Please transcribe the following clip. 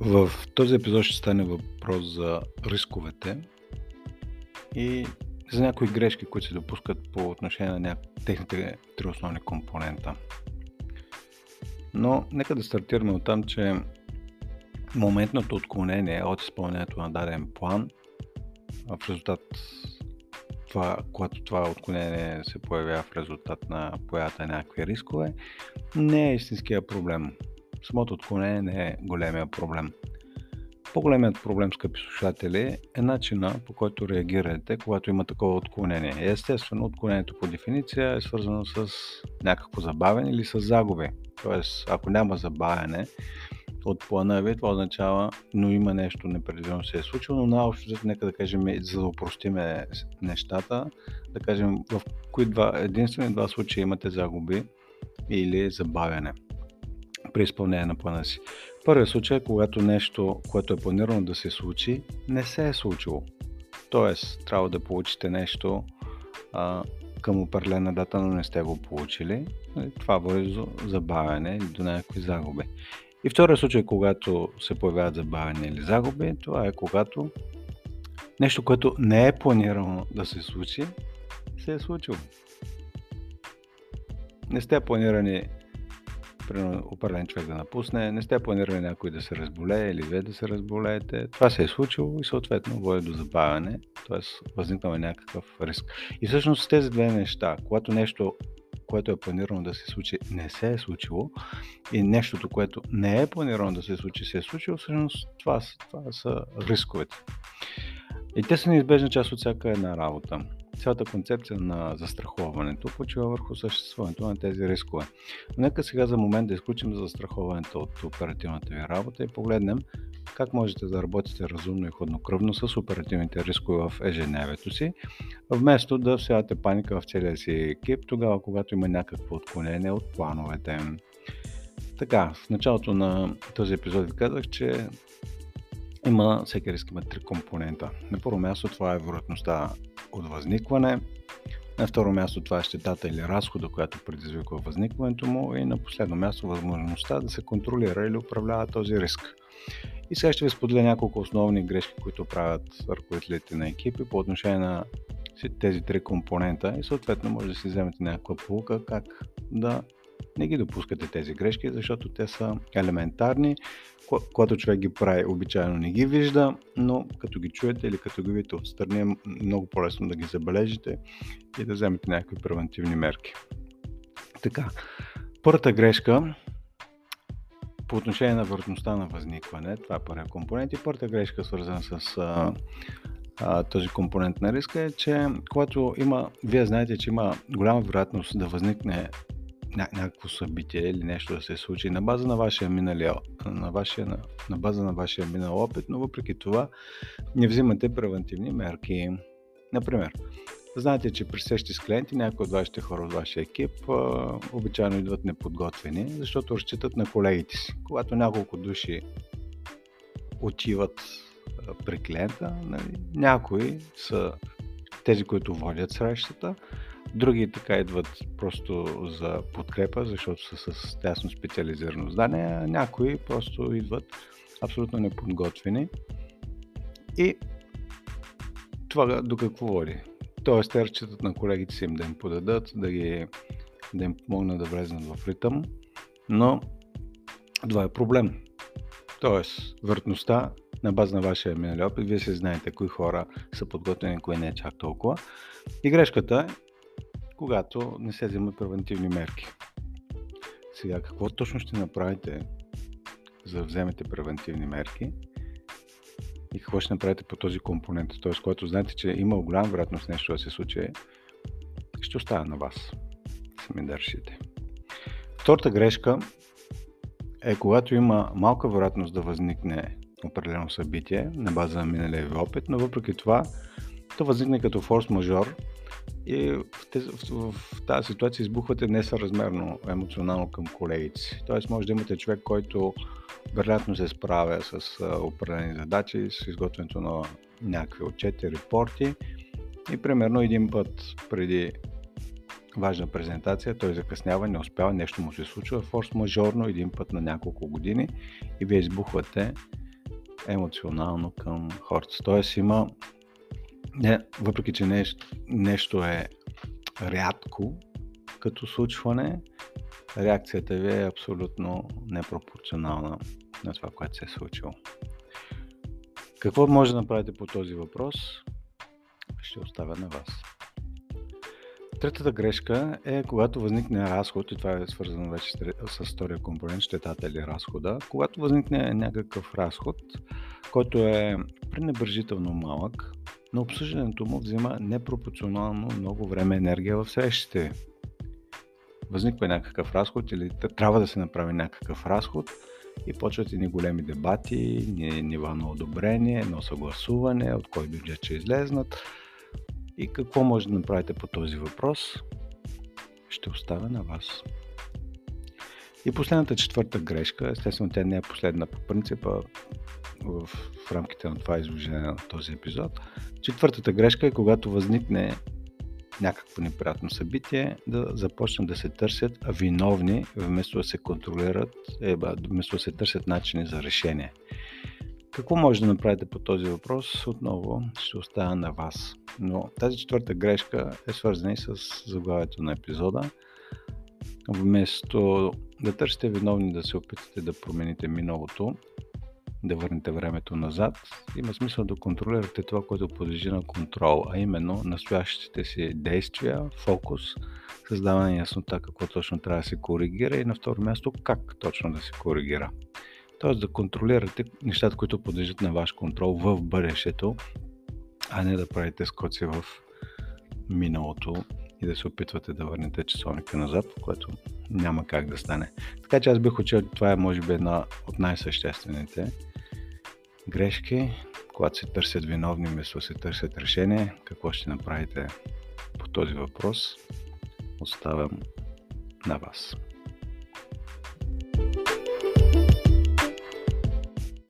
В този епизод ще стане въпрос за рисковете и за някои грешки, които се допускат по отношение на техните три основни компонента. Но нека да стартираме от там, че моментното отклонение от изпълнението на даден план в резултат това, когато това отклонение се появява в резултат на появата на някакви рискове, не е истинския проблем. Самото отклонение не е големия проблем. По-големият проблем, скъпи слушатели, е начина по който реагирате, когато има такова отклонение. Естествено, отклонението по дефиниция е свързано с някакво забавяне или с загуби. Тоест, ако няма забавяне от плана ви, това означава, но има нещо непредвидено се е случило, но наобщо, нека да кажем, за да упростиме нещата, да кажем в кои два, единствени два случая имате загуби или забавяне при изпълнение на плана си. Първият случай е когато нещо, което е планирано да се случи, не се е случило. Тоест, трябва да получите нещо а, към определена дата, но не сте го получили. Това води до забавяне или до някакви загуби. И вторият случай, когато се появяват забавяне или загуби, това е когато нещо, което не е планирано да се случи, се е случило. Не сте планирани примерно определен човек да напусне, не сте планирали някой да се разболее или вие да се разболеете. Това се е случило и съответно води до забавяне, т.е. възникнал някакъв риск. И всъщност тези две неща, когато нещо което е планирано да се случи, не се е случило и нещото, което не е планирано да се случи, се е случило, всъщност това, това са рисковете. И те са неизбежна част от всяка една работа цялата концепция на застраховането почива върху съществуването на тези рискове. Нека сега за момент да изключим застраховането от оперативната ви работа и погледнем как можете да работите разумно и хладнокръвно с оперативните рискове в ежедневието си, вместо да всявате паника в целия си екип, тогава когато има някакво отклонение от плановете. Така, в началото на този епизод ви казах, че има, всеки риск има три компонента. На първо място това е вероятността от възникване. На второ място това е щетата или разхода, която предизвиква възникването му. И на последно място възможността да се контролира или управлява този риск. И сега ще ви споделя няколко основни грешки, които правят ръководителите на екипи по отношение на тези три компонента и съответно може да си вземете някаква полука как да не ги допускате тези грешки, защото те са елементарни. Когато човек ги прави, обичайно не ги вижда, но като ги чуете или като ги видите отстрани, е много по-лесно да ги забележите и да вземете някакви превентивни мерки. Така, първата грешка по отношение на вероятността на възникване, това е първият компонент и първата грешка свързана с а, а, този компонент на риска е, че когато има, вие знаете, че има голяма вероятност да възникне ня- някакво събитие или нещо да се случи на база на вашия миналия, на, вашия, на, на база на вашия минал опит, но въпреки това не взимате превентивни мерки. Например, знаете, че при срещи с клиенти някои от вашите хора от вашия екип а, обичайно идват неподготвени, защото разчитат на колегите си. Когато няколко души отиват при клиента, нали, някои са тези, които водят срещата, Други така идват просто за подкрепа, защото са с тясно специализирано здание, някои просто идват абсолютно неподготвени. И това до какво води? Тоест, те разчитат на колегите си им да им подадат, да, ги, да им помогнат да влезнат в ритъм, но това е проблем. Тоест, въртността на база на вашия минали опит, вие се знаете кои хора са подготвени, кои не е чак толкова. И грешката е, когато не се вземат превентивни мерки. Сега, какво точно ще направите, за да вземете превентивни мерки и какво ще направите по този компонент? Т.е. когато знаете, че има голяма вероятност нещо да се случи, ще оставя на вас. Сами да решите. Втората грешка е когато има малка вероятност да възникне определено събитие на база на миналия ви опит, но въпреки това то възникне като форс-мажор и в, тези, в, в тази ситуация избухвате несъразмерно емоционално към колегите си. Тоест може да имате човек, който вероятно се справя с определени задачи, с изготвянето на някакви отчети, репорти и примерно един път преди важна презентация, той закъснява, не успява, нещо му се случва форс-мажорно един път на няколко години и вие избухвате емоционално към хората. Тоест има, не, въпреки че нещо, нещо е рядко като случване, реакцията ви е абсолютно непропорционална на това, което се е случило. Какво може да направите по този въпрос? Ще оставя на вас. Третата грешка е когато възникне разход, и това е свързано вече с втория компонент, щетата или разхода. Когато възникне някакъв разход, който е пренебрежително малък, но обсъждането му взима непропорционално много време и енергия в срещите. Възниква някакъв разход или трябва да се направи някакъв разход и почват ни големи дебати, нива на одобрение, на съгласуване, от кой бюджет ще излезнат и какво може да направите по този въпрос, ще оставя на вас. И последната четвърта грешка, естествено тя не е последна по принципа в, в рамките на това изложение на този епизод. Четвъртата грешка е когато възникне някакво неприятно събитие, да започнат да се търсят виновни, вместо да се контролират, е, вместо да се търсят начини за решение. Какво може да направите по този въпрос? Отново ще оставя на вас. Но тази четвърта грешка е свързана и с заглавието на епизода. Вместо да търсите виновни да се опитате да промените миналото, да върнете времето назад, има смисъл да контролирате това, което подлежи на контрол, а именно настоящите си действия, фокус, създаване на яснота какво точно трябва да се коригира и на второ място как точно да се коригира. Тоест да контролирате нещата, които подлежат на ваш контрол в бъдещето, а не да правите скоци в миналото и да се опитвате да върнете часовника назад, което няма как да стане. Така че аз бих учил, това е може би една от най-съществените грешки, когато се търсят виновни, вместо се търсят решение. Какво ще направите по този въпрос? Оставям на вас.